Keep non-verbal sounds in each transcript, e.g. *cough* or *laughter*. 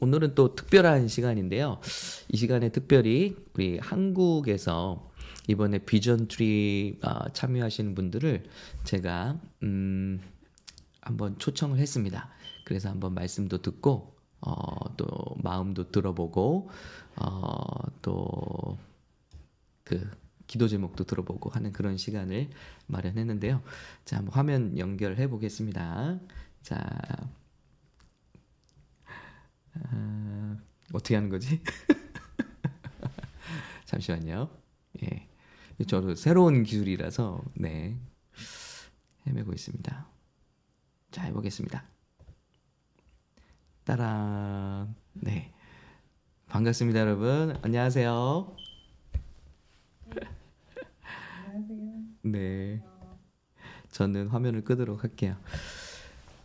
오늘은 또 특별한 시간인데요. 이 시간에 특별히 우리 한국에서 이번에 vision trip 아, 참여하시는 분들을 제가 음, 한번 초청을 했습니다. 그래서 한번 말씀도 듣고 어, 또 마음도 들어보고 어, 또그 기도 제목도 들어보고 하는 그런 시간을 마련했는데요. 자, 한번 화면 연결해 보겠습니다. 자, 아, 어떻게 하는 거지? *laughs* 잠시만요. 예. 저도 새로운 기술이라서, 네. 헤매고 있습니다. 자, 해보겠습니다. 따란. 네. 반갑습니다, 여러분. 안녕하세요. 안녕하세요. 네. 저는 화면을 끄도록 할게요.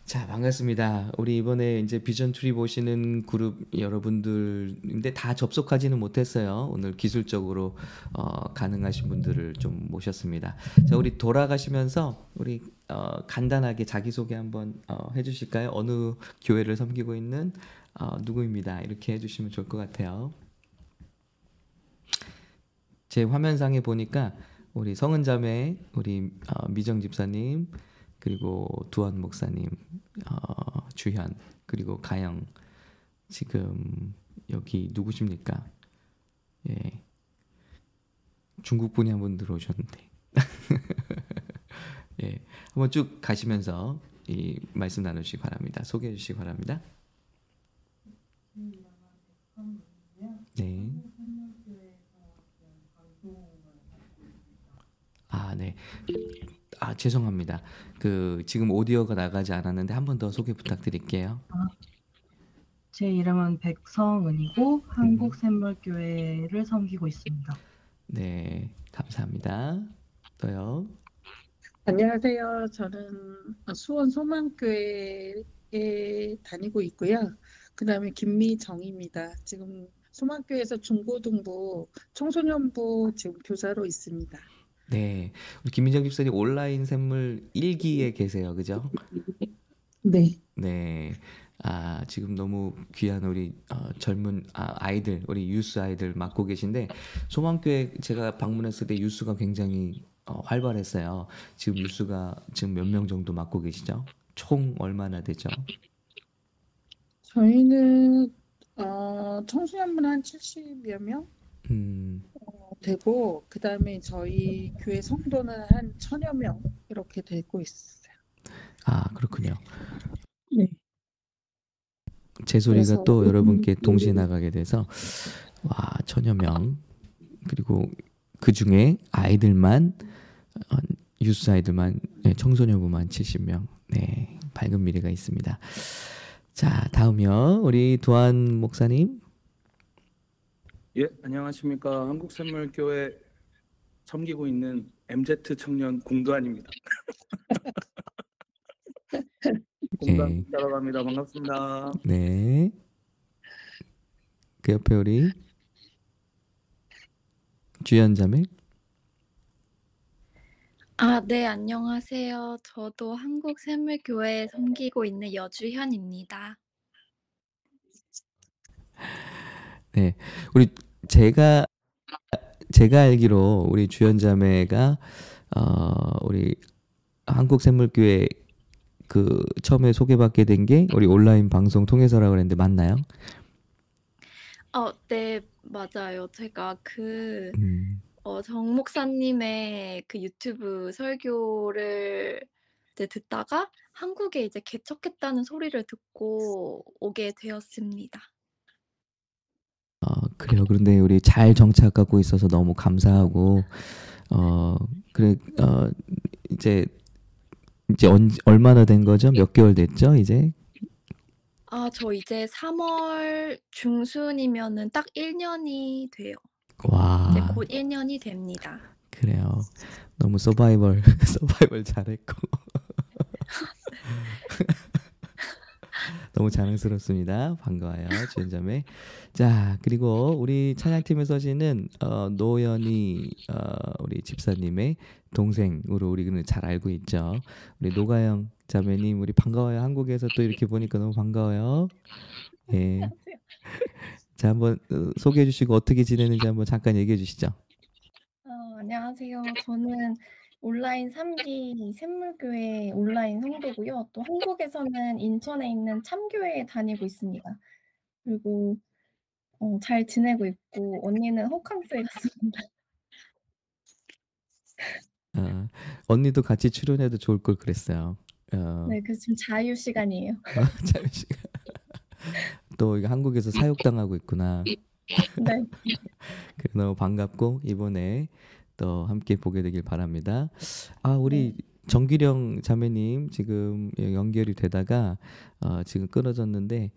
자, 반갑습니다. 우리 이번에 이제 vision trip 오시는 그룹 여러분들인데 다 접속하지는 못했어요. 오늘 기술적으로 어, 가능하신 분들을 좀 모셨습니다. 자, 우리 돌아가시면서 우리 어, 간단하게 자기소개 한번 어, 해주실까요? 어느 교회를 섬기고 있는 어, 누구입니다. 이렇게 해주시면 좋을 것 같아요. 제 화면상에 보니까 우리 성은자매, 우리 어, 미정 집사님, 그리고 두한 목사님, 어, 주현, 그리고 가영. 지금 여기 누구십니까? 예. 중국 분이 한 분 들어오셨는데. *laughs* 예. 한번 쭉 가시면서 이 말씀 나누시기 바랍니다. 소개해 주시기 바랍니다. 네. 아, 네. 아, 죄송합니다. 그 지금 오디오가 나가지 않았는데 한 번 더 소개 부탁드릴게요. 제 이름은 백성은이고 한국 샘물교회를 섬기고 있습니다. 네, 감사합니다. 또요. 안녕하세요. 저는 수원 소망교회에 다니고 있고요. 그 다음에 김미정입니다. 지금 소망교회에서 중고등부 청소년부 지금 교사로 있습니다. 네, 우리 김민정 집사님 온라인 샘물 1기에 계세요, 그죠? 네. 네. 아, 지금 너무 귀한 우리 어, 젊은 아, 아이들, 우리 유스 아이들 맡고 계신데 소망교회 제가 방문했을 때 유스가 굉장히 어, 활발했어요. 지금 유스가 지금 몇 명 정도 맡고 계시죠? 총 얼마나 되죠? 저희는 어, 청소년분 한 70여 명 음, 어, 되고 그 다음에 저희 교회 성도는 한 천여 명 이렇게 되고 있어요. 아, 그렇군요. 네. 제 소리가 또 여러분께 동시에 나가게 돼서 와 천여 명 그리고 그 중에 아이들만 어, 유스 아이들만 네, 청소년부만 70명 네 밝은 미래가 있습니다. 자 다음이요 우리 도한 목사님 예, 안녕하십니까. 한국샘물교회 섬기고 있는 MZ 청년 공도환입니다. 공도환 따라고 합니다. 반갑습니다. 네. 그 옆에 우리 주연 자매 아, 네, 안녕하세요. 저도 한국 샘물교회에 섬기고 있는 여주현입니다. 네 우리 제가 제가 알기로 우리 주연자매가 어 우리 한국샘물교회 그 처음에 소개받게 된 게 우리 온라인 방송 통해서라고 그랬는데 맞나요? 어, 네, 맞아요. 제가 그, 음, 어, 정 목사님의 그 유튜브 설교를 이제 듣다가 한국에 이제 개척했다는 소리를 듣고 오게 되었습니다. 어, 그래요. 그런데 우리 잘 정착하고 있어서 너무 감사하고 어 그래 어 이제 이제 언, 얼마나 된 거죠? 몇 개월 됐죠? 이제 아, 저 이제 3월 중순이면은 딱 1년이 돼요. 이제 와곧 1년이 됩니다. 그래요. 너무 서바이벌 *laughs* 서바이벌 잘했고 *laughs* 너무 자랑스럽습니다. 반가워요, 주연자매. 자, 그리고 우리 찬양팀에 서시는 어, 노연이 어, 우리 집사님의 동생으로 우리는 잘 알고 있죠. 우리 노가영 자매님, 우리 반가워요. 한국에서 또 이렇게 보니까 너무 반가워요. 예. 자, 한번 어, 소개해 주시고 어떻게 지내는지 한번 잠깐 얘기해 주시죠. 어, 안녕하세요. 저는 온라인 3기 샘물교회 온라인 성도고요. 또 한국에서는 인천에 있는 참교회에 다니고 있습니다. 그리고 어, 잘 지내고 있고 언니는 호캉스에 갔습니다. 어, 언니도 같이 출연해도 좋을 걸 그랬어요. 어, 네, 그래서 지금 자유 시간이에요. *laughs* 자유 시간. *laughs* 또 이거 한국에서 사육당하고 있구나. 네. *laughs* 그래 너무 반갑고 이번에 또 함께 보게 되길 바랍니다. 아 우리 정기령 자매님 지금 연결이 되다가 어, 지금 끊어졌는데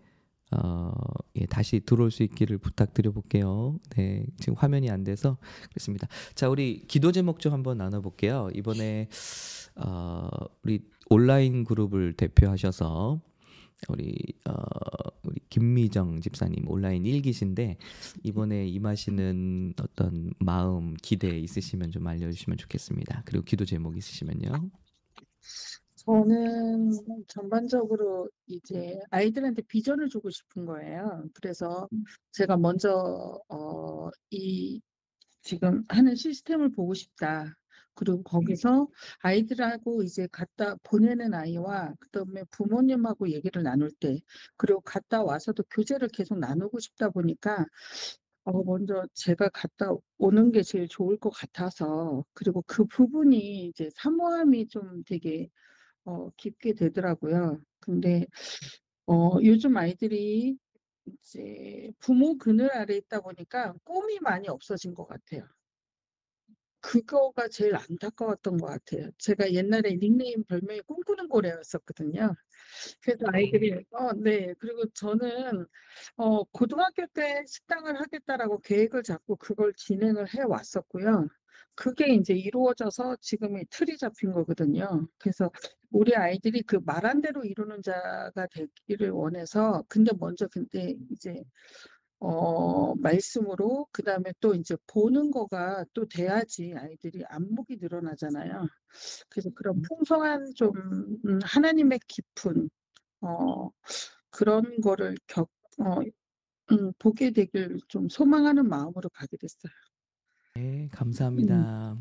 어, 예, 다시 들어올 수 있기를 부탁드려 볼게요. 네, 지금 화면이 안 돼서 그렇습니다. 자, 우리 기도 제목 좀 한번 나눠볼게요. 이번에 어, 우리 온라인 그룹을 대표하셔서 우리 어, 우리 김미정 집사님 온라인 일기신데 이번에 임하시는 어떤 마음 기대 있으시면 좀 알려주시면 좋겠습니다. 그리고 기도 제목 있으시면요. 저는 전반적으로 이제 아이들한테 비전을 주고 싶은 거예요. 그래서 제가 먼저 어, 이 지금 하는 시스템을 보고 싶다. 그리고 거기서 아이들하고 이제 갔다 보내는 아이와 그다음에 부모님하고 얘기를 나눌 때 그리고 갔다 와서도 교제를 계속 나누고 싶다 보니까 어, 먼저 제가 갔다 오는 게 제일 좋을 것 같아서 그리고 그 부분이 이제 사모함이 좀 되게 어, 깊게 되더라고요. 근데 어, 요즘 아이들이 이제 부모 그늘 아래 있다 보니까 꿈이 많이 없어진 것 같아요. 그거가 제일 안타까웠던 것 같아요. 제가 옛날에 닉네임 별명이 꿈꾸는 고래였었거든요. 그래서 아이들이 어, 네. 그리고 저는 어, 고등학교 때 식당을 하겠다라고 계획을 잡고 그걸 진행을 해 왔었고요. 그게 이제 이루어져서 지금의 틀이 잡힌 거거든요. 그래서 우리 아이들이 그 말한 대로 이루는 자가 되기를 원해서 근데 먼저 근데 이제 어, 말씀으로 그다음에 또 이제 보는 거가 또 돼야지 아이들이 안목이 늘어나잖아요. 그래서 그런 풍성한 좀 음, 하나님의 깊은 어, 그런 거를 겪, 어, 음, 보게 되길 좀 소망하는 마음으로 가게 됐어요. 네, 감사합니다.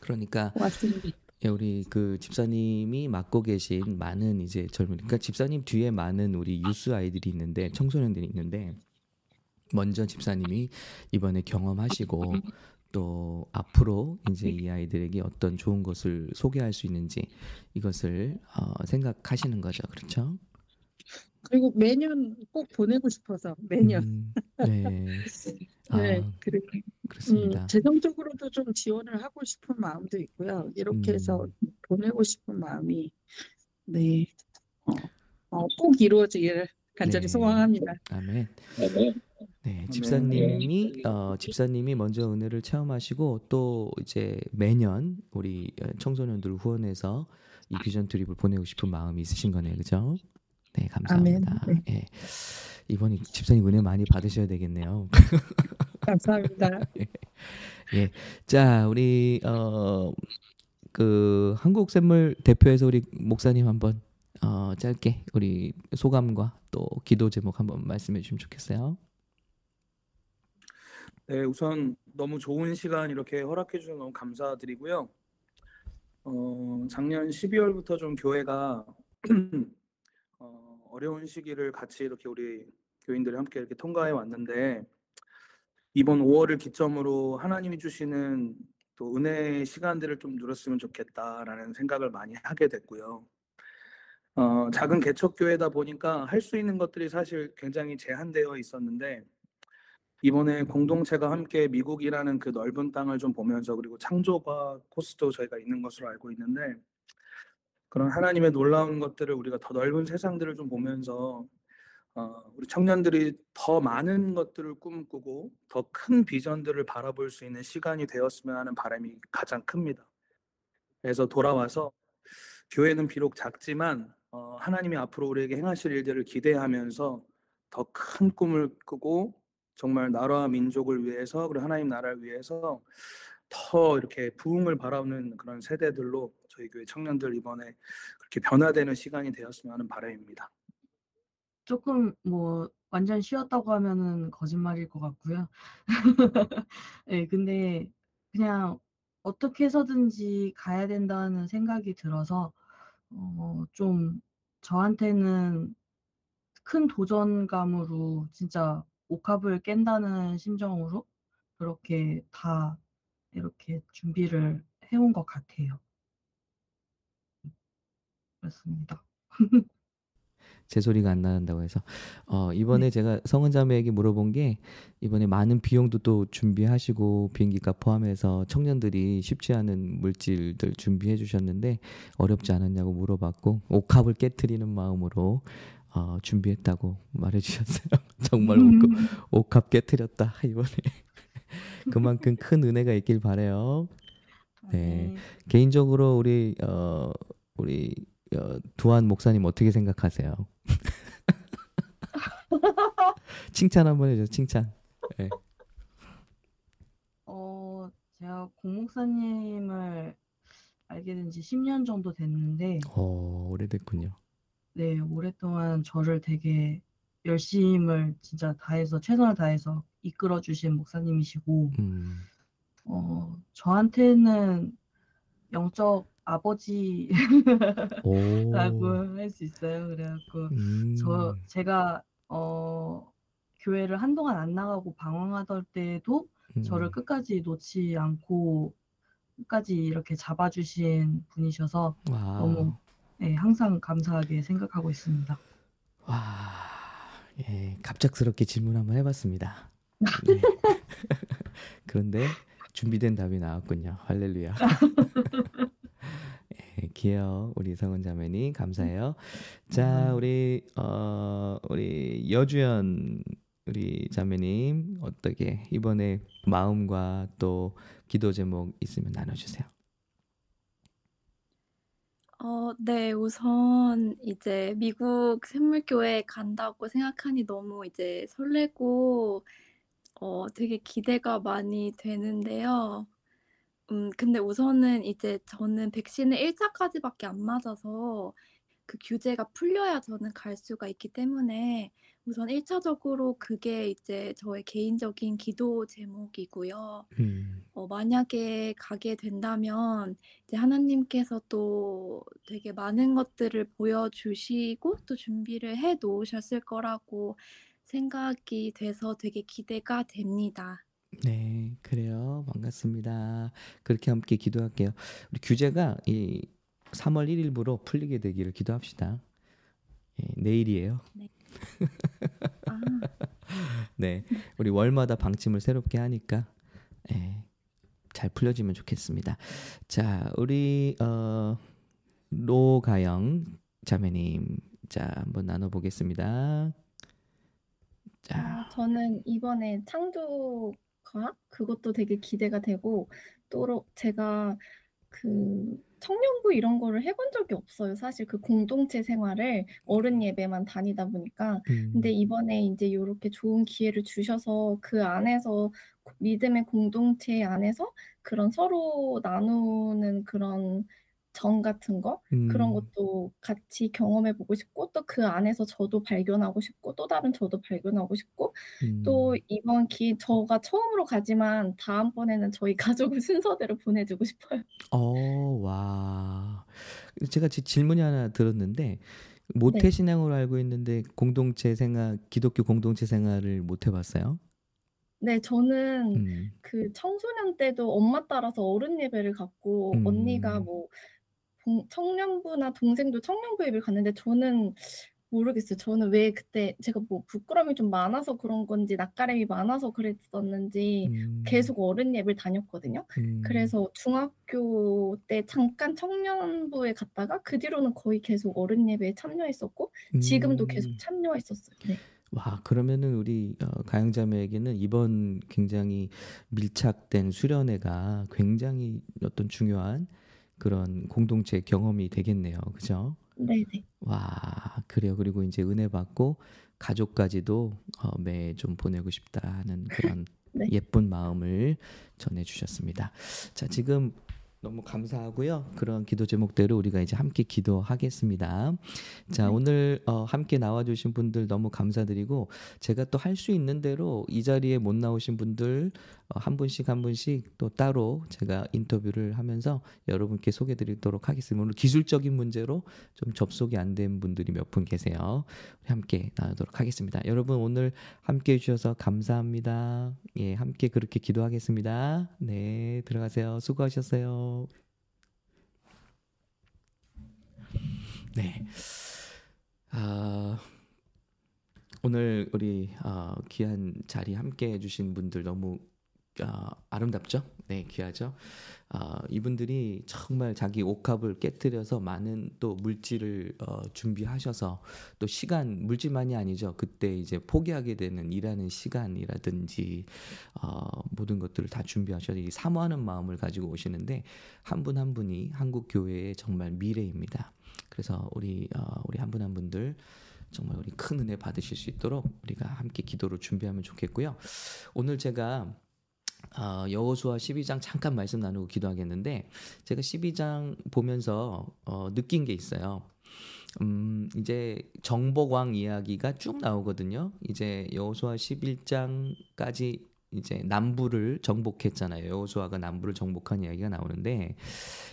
그러니까 고맙습니다. 예, 우리 그 집사님이 맡고 계신 많은 이제 젊은 그러니까 집사님 뒤에 많은 우리 유스 아이들이 있는데 청소년들이 있는데 먼저 집사님이 이번에 경험하시고 또 앞으로 이제 이 아이들에게 어떤 좋은 것을 소개할 수 있는지 이것을 어, 생각하시는 거죠. 그렇죠? 그리고 매년 꼭 보내고 싶어서 매년. 음, 네. *laughs* 아, 네, 그리고 그렇습니다. 음, 재정적으로도 좀 지원을 하고 싶은 마음도 있고요. 이렇게 해서 음. 보내고 싶은 마음이 네, 어, 어, 꼭 이루어지기를 간절히 네. 소망합니다. 아멘. 네, 집사님이 어, 집사님이 먼저 은혜를 체험하시고 또 이제 매년 우리 어, 청소년들 후원해서 이 비전 트립을 보내고 싶은 마음이 있으신 거네요, 그죠? 네, 감사합니다. 아멘. 예. 이번에 집사님 은혜 많이 받으셔야 되겠네요. 감사합니다. *laughs* 자, 우리 어, 그 한국 샘물 대표에서 우리 목사님 한번 어, 짧게 우리 소감과 또 기도 제목 한번 말씀해 주시면 좋겠어요. 네, 우선 너무 좋은 시간 이렇게 허락해 주셔서 너무 감사드리고요. 어, 작년 12월부터 좀 교회가 *clears throat* 어, 어려운 시기를 같이 이렇게 우리 교인들이 함께 이렇게 통과해 왔는데 이번 5월을 기점으로 하나님이 주시는 또 은혜의 시간들을 좀 누렸으면 좋겠다라는 생각을 많이 하게 됐고요. 어, 작은 개척교회다 보니까 할 수 있는 것들이 사실 굉장히 제한되어 있었는데 이번에 공동체가 함께 미국이라는 그 넓은 땅을 좀 보면서 그리고 창조과 코스도 저희가 있는 것으로 알고 있는데 그런 하나님의 놀라운 것들을 우리가 더 넓은 세상들을 좀 보면서 어, 우리 청년들이 더 많은 것들을 꿈꾸고 더 큰 비전들을 바라볼 수 있는 시간이 되었으면 하는 바람이 가장 큽니다. 그래서 돌아와서 교회는 비록 작지만 어, 하나님이 앞으로 우리에게 행하실 일들을 기대하면서 더 큰 꿈을 꾸고 정말 나라와 민족을 위해서 그리고 하나님 나라를 위해서 더 이렇게 부흥을 바라는 그런 세대들로 저희 교회 청년들 이번에 그렇게 변화되는 시간이 되었으면 하는 바람입니다. 조금 뭐 완전 쉬었다고 하면은 거짓말일 것 같고요. *laughs* 예, 근데 그냥 어떻게 해서든지 가야 된다는 생각이 들어서 어, 좀 저한테는 큰 도전감으로 진짜 옥합을 깬다는 심정으로 그렇게 다 이렇게 준비를 해온 것 같아요. 그렇습니다. *laughs* 제 소리가 안 나는다고 해서 어 이번에 제가 성은 자매에게 물어본 게 이번에 많은 비용도 또 준비하시고 비행기값 포함해서 청년들이 쉽지 않은 물질들 준비해 주셨는데 어렵지 않았냐고 물어봤고 옥합을 깨트리는 마음으로 어 준비했다고 말해 주셨어요. *laughs* 정말 옥, 옥합 깨트렸다 이번에 *laughs* 그만큼 큰 은혜가 있길 바래요. 네. 개인적으로 우리 어 우리 어, 두한 목사님 어떻게 생각하세요? *laughs* 칭찬 한번 해줘 칭찬. 네. 어, 제가 공 목사님을 알게 된 지 10년 정도 됐는데, 어 오래됐군요. 네, 오랫동안 저를 되게 열심을 진짜 다해서, 최선을 다해서 이끌어 주신 목사님이시고, 음, 어, 저한테는 영적 아버지라고 오, *laughs* 할수 있어요. 그래갖고, 음, 저, 제가, 어, 교회를 한동안 안 나가고 방황하던 때도 저를 음, 끝까지 놓지 않고 끝까지 이렇게 잡아주신 분이셔서 와, 너무 네, 항상 감사하게 생각하고 있습니다. 와, 예, 갑작스럽게 질문 한번 해봤습니다. 네. *laughs* 그런데 준비된 답이 나왔군요. 할렐루야. *laughs* 예, 귀여워 우리 성은 자매님 감사해요. 자 우리 어 우리 여주연 우리 자매님 어떻게 이번에 마음과 또 기도 제목 있으면 나눠주세요. 어, 네, 우선 이제 미국 샘물교회 간다고 생각하니 너무 이제 설레고, 어, 되게 기대가 많이 되는데요. 음, 근데 우선은 이제 저는 백신을 1 차까지밖에 안 맞아서 그 규제가 풀려야 저는 갈 수가 있기 때문에 우선 1차적으로 그게 이제 저의 개인적인 기도 제목이고요. 음, 어, 만약에 가게 된다면 이제 하나님께서 또 되게 많은 것들을 보여주시고 또 준비를 해 놓으셨을 거라고 생각이 돼서 되게 기대가 됩니다. 네 그래요 반갑습니다. 그렇게 함께 기도할게요. 우리 규제가 이 3월 1일부로 풀리게 되기를 기도합시다. 예, 내일이에요. 아, *laughs* 네, 우리 월마다 방침을 새롭게 하니까 예, 잘 풀려지면 좋겠습니다. 자, 우리 어, 로가영 자매님, 자 한번 나눠보겠습니다. 자, 아, 저는 이번에 창조 과학 그것도 되게 기대가 되고 또 제가 그 청년부 이런 거를 해본 적이 없어요. 사실 그 공동체 생활을 어른 예배만 다니다 보니까. 근데 음, 이번에 이제 요렇게 좋은 기회를 주셔서 그 안에서 믿음의 공동체 안에서 그런 서로 나누는 그런 정 같은 거 그런 음, 것도 같이 경험해 보고 싶고 또 그 안에서 저도 발견하고 싶고 또 다른 저도 발견하고 싶고 또 음. 이번 기회 저가 처음으로 가지만 다음번에는 저희 *laughs* 가족을 순서대로 보내주고 싶어요. 어, 와. 제가 지- 질문이 하나 들었는데 네. 모태 신앙으로 알고 있는데 공동체 생활, 기독교 공동체 생활을 못 해봤어요? 네, 저는 음, 그 청소년 때도 엄마 따라서 어른 예배를 언니가 음, 뭐 동- 청년부나 동생도 청년부 예배를 갔는데 저는 모르겠어요. 저는 왜 그때 제가 뭐 부끄러움이 좀 많아서 그런 건지 낯가림이 많아서 그랬었는지 음, 계속 어른 예배를 다녔거든요. 음. 그래서 중학교 때 잠깐 청년부에 갔다가 그 뒤로는 거의 계속 어른 예배에 참여했었고 지금도 계속 음. 참여했었어요. 네. 와, 그러면은 우리 어, 가영자매에게는 이번 굉장히 밀착된 수련회가 굉장히 어떤 중요한 그런 공동체 경험이 되겠네요. 그죠? 네네. 와, 그래요. 그리고 이제 은혜 받고 가족까지도 어, 매좀 보내고 싶다 하는 그런 *laughs* 네. 예쁜 마음을 전해 주셨습니다. 자, 지금 너무 감사하고요. 그런 기도 제목대로 우리가 이제 함께 기도하겠습니다. 자, 네. 오늘 어, 함께 나와주신 분들 너무 감사드리고 제가 또 할 수 있는 대로 이 자리에 못 나오신 분들 어, 한 분씩 한 분씩 또 따로 제가 인터뷰를 하면서 여러분께 소개드리도록 하겠습니다. 오늘 기술적인 문제로 좀 접속이 안 된 분들이 몇 분 계세요. 함께 나누도록 하겠습니다. 여러분 오늘 함께 해주셔서 감사합니다. 예, 함께 그렇게 기도하겠습니다. 네, 들어가세요. 수고하셨어요. 네. 아, 오늘 우리 어, 귀한 자리 함께 해주신 분들 너무 어, 아름답죠? 네, 귀하죠. 어, 이분들이 정말 자기 옥합을 깨뜨려서 많은 또 물질을 어, 준비하셔서 또 시간 물질만이 아니죠. 그때 이제 포기하게 되는 일하는 시간이라든지 어, 모든 것들을 다 준비하셔서 이 사모하는 마음을 가지고 오시는데 한 분한 분이 한국 교회의 정말 미래입니다. 그래서 우리 어, 우리 한분한 분들 정말 우리 큰 은혜 받으실 수 있도록 우리가 함께 기도를 준비하면 좋겠고요. 오늘 제가 어, 여호수아 12장 잠깐 말씀 나누고 기도하겠는데 제가 12장 보면서 어, 느낀 게 있어요. 음, 이제 정복왕 이야기가 쭉 나오거든요. 이제 여호수아 11장까지 이제 남부를 정복했잖아요. 여호수아가 남부를 정복한 이야기가 나오는데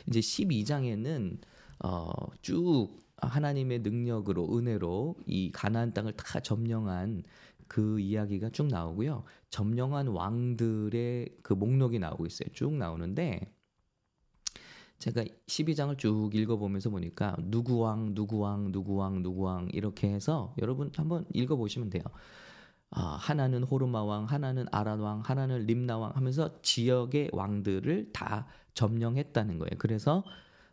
이제 12장에는 어, 쭉 하나님의 능력으로 은혜로 이 가나안 땅을 다 점령한 그 이야기가 쭉 나오고요. 점령한 왕들의 그 목록이 나오고 있어요. 쭉 나오는데 제가 12장을 쭉 읽어보면서 보니까 누구 왕, 누구 왕, 누구 왕, 누구 왕 이렇게 해서 여러분 한번 읽어보시면 돼요. 아, 하나는 호르마 왕, 하나는 아란 왕, 하나는 림나 왕 하면서 지역의 왕들을 다 점령했다는 거예요. 그래서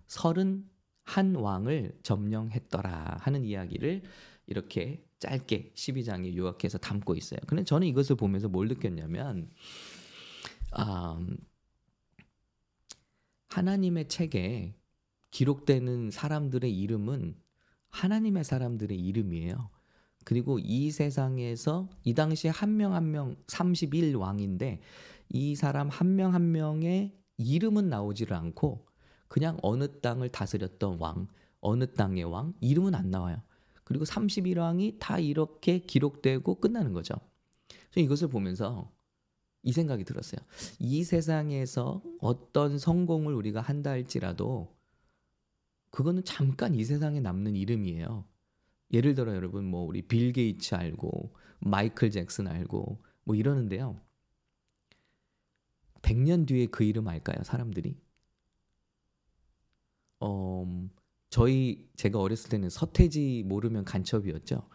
서른 한 왕을 점령했더라 하는 이야기를 이렇게 짧게 12장에 요약해서 담고 있어요. 근데 저는 이것을 보면서 뭘 느꼈냐면 아, 하나님의 책에 기록되는 사람들의 이름은 하나님의 사람들의 이름이에요. 그리고 이 세상에서 이 당시에 한 명 한 명 31왕인데 이 사람 한 명한 명의 이름은 나오지를 않고 그냥 어느 땅을 다스렸던 왕, 어느 땅의 왕 이름은 안 나와요. 그리고 31왕이 다 이렇게 기록되고 끝나는 거죠. 저 이것을 보면서 이 생각이 들었어요. 이 세상에서 어떤 성공을 우리가 한다 할지라도 그거는 잠깐 이 세상에 남는 이름이에요. 예를 들어 여러분 뭐 우리 빌 게이츠 알고 마이클 잭슨 알고 뭐 이러는데요. 100년 뒤에 그 이름 알까요, 사람들이? 어, 저희 제가 어렸을 때는 서태지 모르면 간첩이었죠.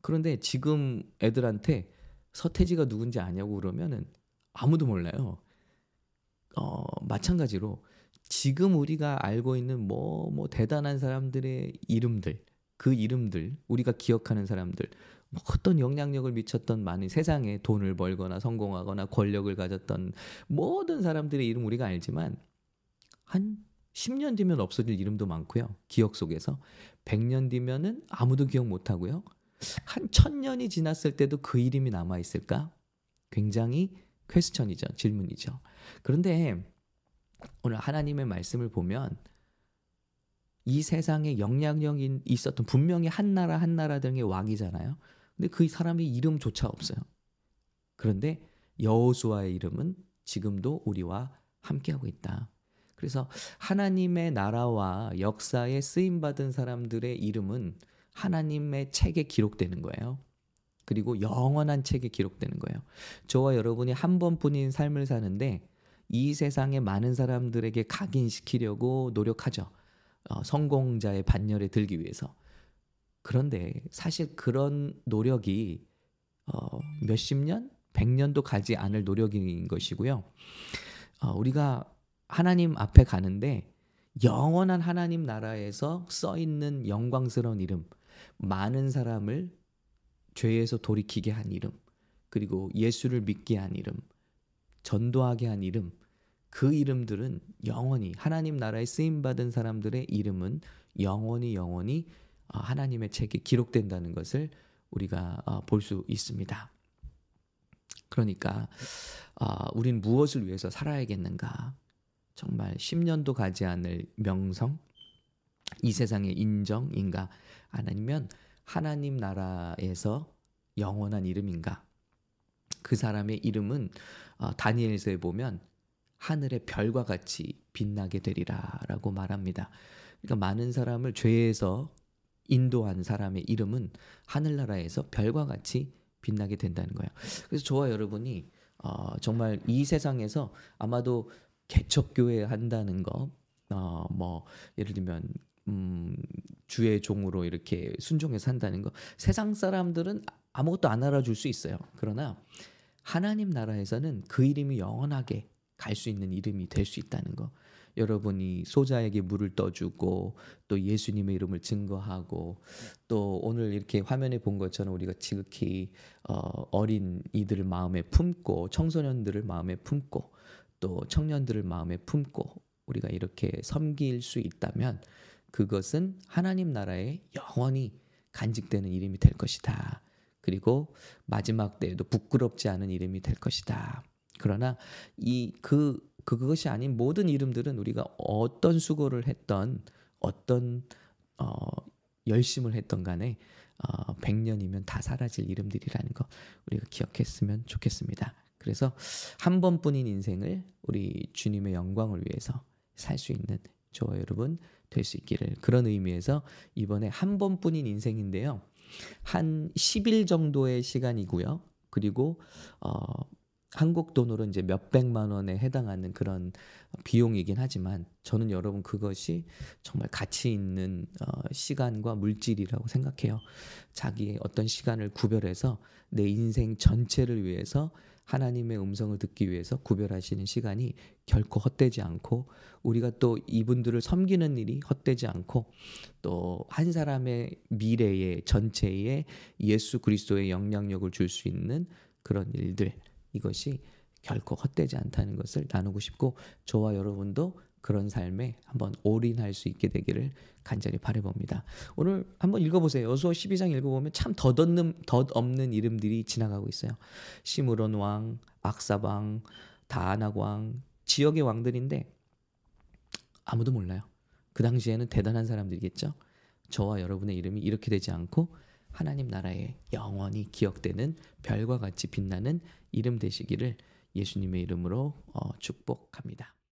그런데 지금 애들한테 서태지가 누군지 아냐고 그러면은 아무도 몰라요. 어, 마찬가지로 지금 우리가 알고 있는 뭐, 뭐 대단한 사람들의 이름들, 그 이름들, 우리가 기억하는 사람들, 뭐 어떤 영향력을 미쳤던 많은 세상에 돈을 벌거나 성공하거나 권력을 가졌던 모든 사람들의 이름 우리가 알지만 한 10년 뒤면 없어질 이름도 많고요. 기억 속에서. 100년 뒤면은 아무도 기억 못 하고요. 한 천년이 지났을 때도 그 이름이 남아 있을까? 굉장히 퀘스천이죠. 질문이죠. 그런데 오늘 하나님의 말씀을 보면 이 세상에 영향력이 있었던 분명히 한 나라 한 나라 등의 왕이잖아요. 근데 그 사람의 이름조차 없어요. 그런데 여호수아의 이름은 지금도 우리와 함께하고 있다. 그래서 하나님의 나라와 역사에 쓰임 받은 사람들의 이름은 하나님의 책에 기록되는 거예요. 그리고 영원한 책에 기록되는 거예요. 저와 여러분이 한 번뿐인 삶을 사는데 이 세상의 많은 사람들에게 각인시키려고 노력하죠. 어, 성공자의 반열에 들기 위해서. 그런데 사실 그런 노력이 어, 몇십 년, 백 년도 가지 않을 노력인 것이고요. 어, 우리가 하나님 앞에 가는데 영원한 하나님 나라에서 써 있는 영광스러운 이름, 많은 사람을 죄에서 돌이키게 한 이름, 그리고 예수를 믿게 한 이름, 전도하게 한 이름, 그 이름들은 영원히 하나님 나라에 쓰임 받은 사람들의 이름은 영원히 영원히 어, 하나님의 책에 기록된다는 것을 우리가 어, 볼수 있습니다. 그러니까 어, 우린 무엇을 위해서 살아야겠는가? 정말 10년도 가지 않을 명성, 이 세상의 인정인가? 아니면 하나님 나라에서 영원한 이름인가? 그 사람의 이름은 어, 다니엘서에 보면 하늘의 별과 같이 빛나게 되리라라고 말합니다. 그러니까 많은 사람을 죄에서 인도한 사람의 이름은 하늘나라에서 별과 같이 빛나게 된다는 거예요. 그래서 저와 여러분이 어, 정말 이 세상에서 아마도 개척교회 한다는 거, 어, 뭐 예를 들면 음, 주의 종으로 이렇게 순종해서 산다는 거, 세상 사람들은 아무것도 안 알아줄 수 있어요. 그러나 하나님 나라에서는 그 이름이 영원하게 갈 수 있는 이름이 될 수 있다는 거. 여러분이 소자에게 물을 떠주고 또 예수님의 이름을 증거하고 또 오늘 이렇게 화면에 본 것처럼 우리가 지극히 어, 어린 이들을 마음에 품고 청소년들을 마음에 품고 또 청년들을 마음에 품고 우리가 이렇게 섬길 수 있다면 그것은 하나님 나라에 영원히 간직되는 이름이 될 것이다. 그리고 마지막 때에도 부끄럽지 않은 이름이 될 것이다. 그러나 이 그 그것이 아닌 모든 이름들은 우리가 어떤 수고를 했던 어떤 어 열심을 했던 간에 어 100년이면 다 사라질 이름들이라는 거 우리가 기억했으면 좋겠습니다. 그래서 한 번뿐인 인생을 우리 주님의 영광을 위해서 살 수 있는 저와 여러분 될 수 있기를 그런 의미에서 이번에 한 번뿐인 인생인데요. 한 10일 정도의 시간이고요. 그리고 어 한국 돈으로 이제 몇백만 원에 해당하는 그런 비용이긴 하지만 저는 여러분 그것이 정말 가치 있는 어, 시간과 물질이라고 생각해요. 자기의 어떤 시간을 구별해서 내 인생 전체를 위해서 하나님의 음성을 듣기 위해서 구별하시는 시간이 결코 헛되지 않고 우리가 또 이분들을 섬기는 일이 헛되지 않고 또 한 사람의 미래의 전체에 예수 그리스도의 영향력을 줄 수 있는 그런 일들 이것이 결코 헛되지 않다는 것을 나누고 싶고 저와 여러분도 그런 삶에 한번 올인할 수 있게 되기를 간절히 바라봅니다. 오늘 한번 읽어보세요. 여수어 12장 읽어보면 참 덧없는, 덧없는 이름들이 지나가고 있어요. 시므론 왕, 악사왕, 다아낙 왕, 지역의 왕들인데 아무도 몰라요. 그 당시에는 대단한 사람들이겠죠. 저와 여러분의 이름이 이렇게 되지 않고 하나님 나라에 영원히 기억되는 별과 같이 빛나는 이름 되시기를 예수님의 이름으로 어, 축복합니다.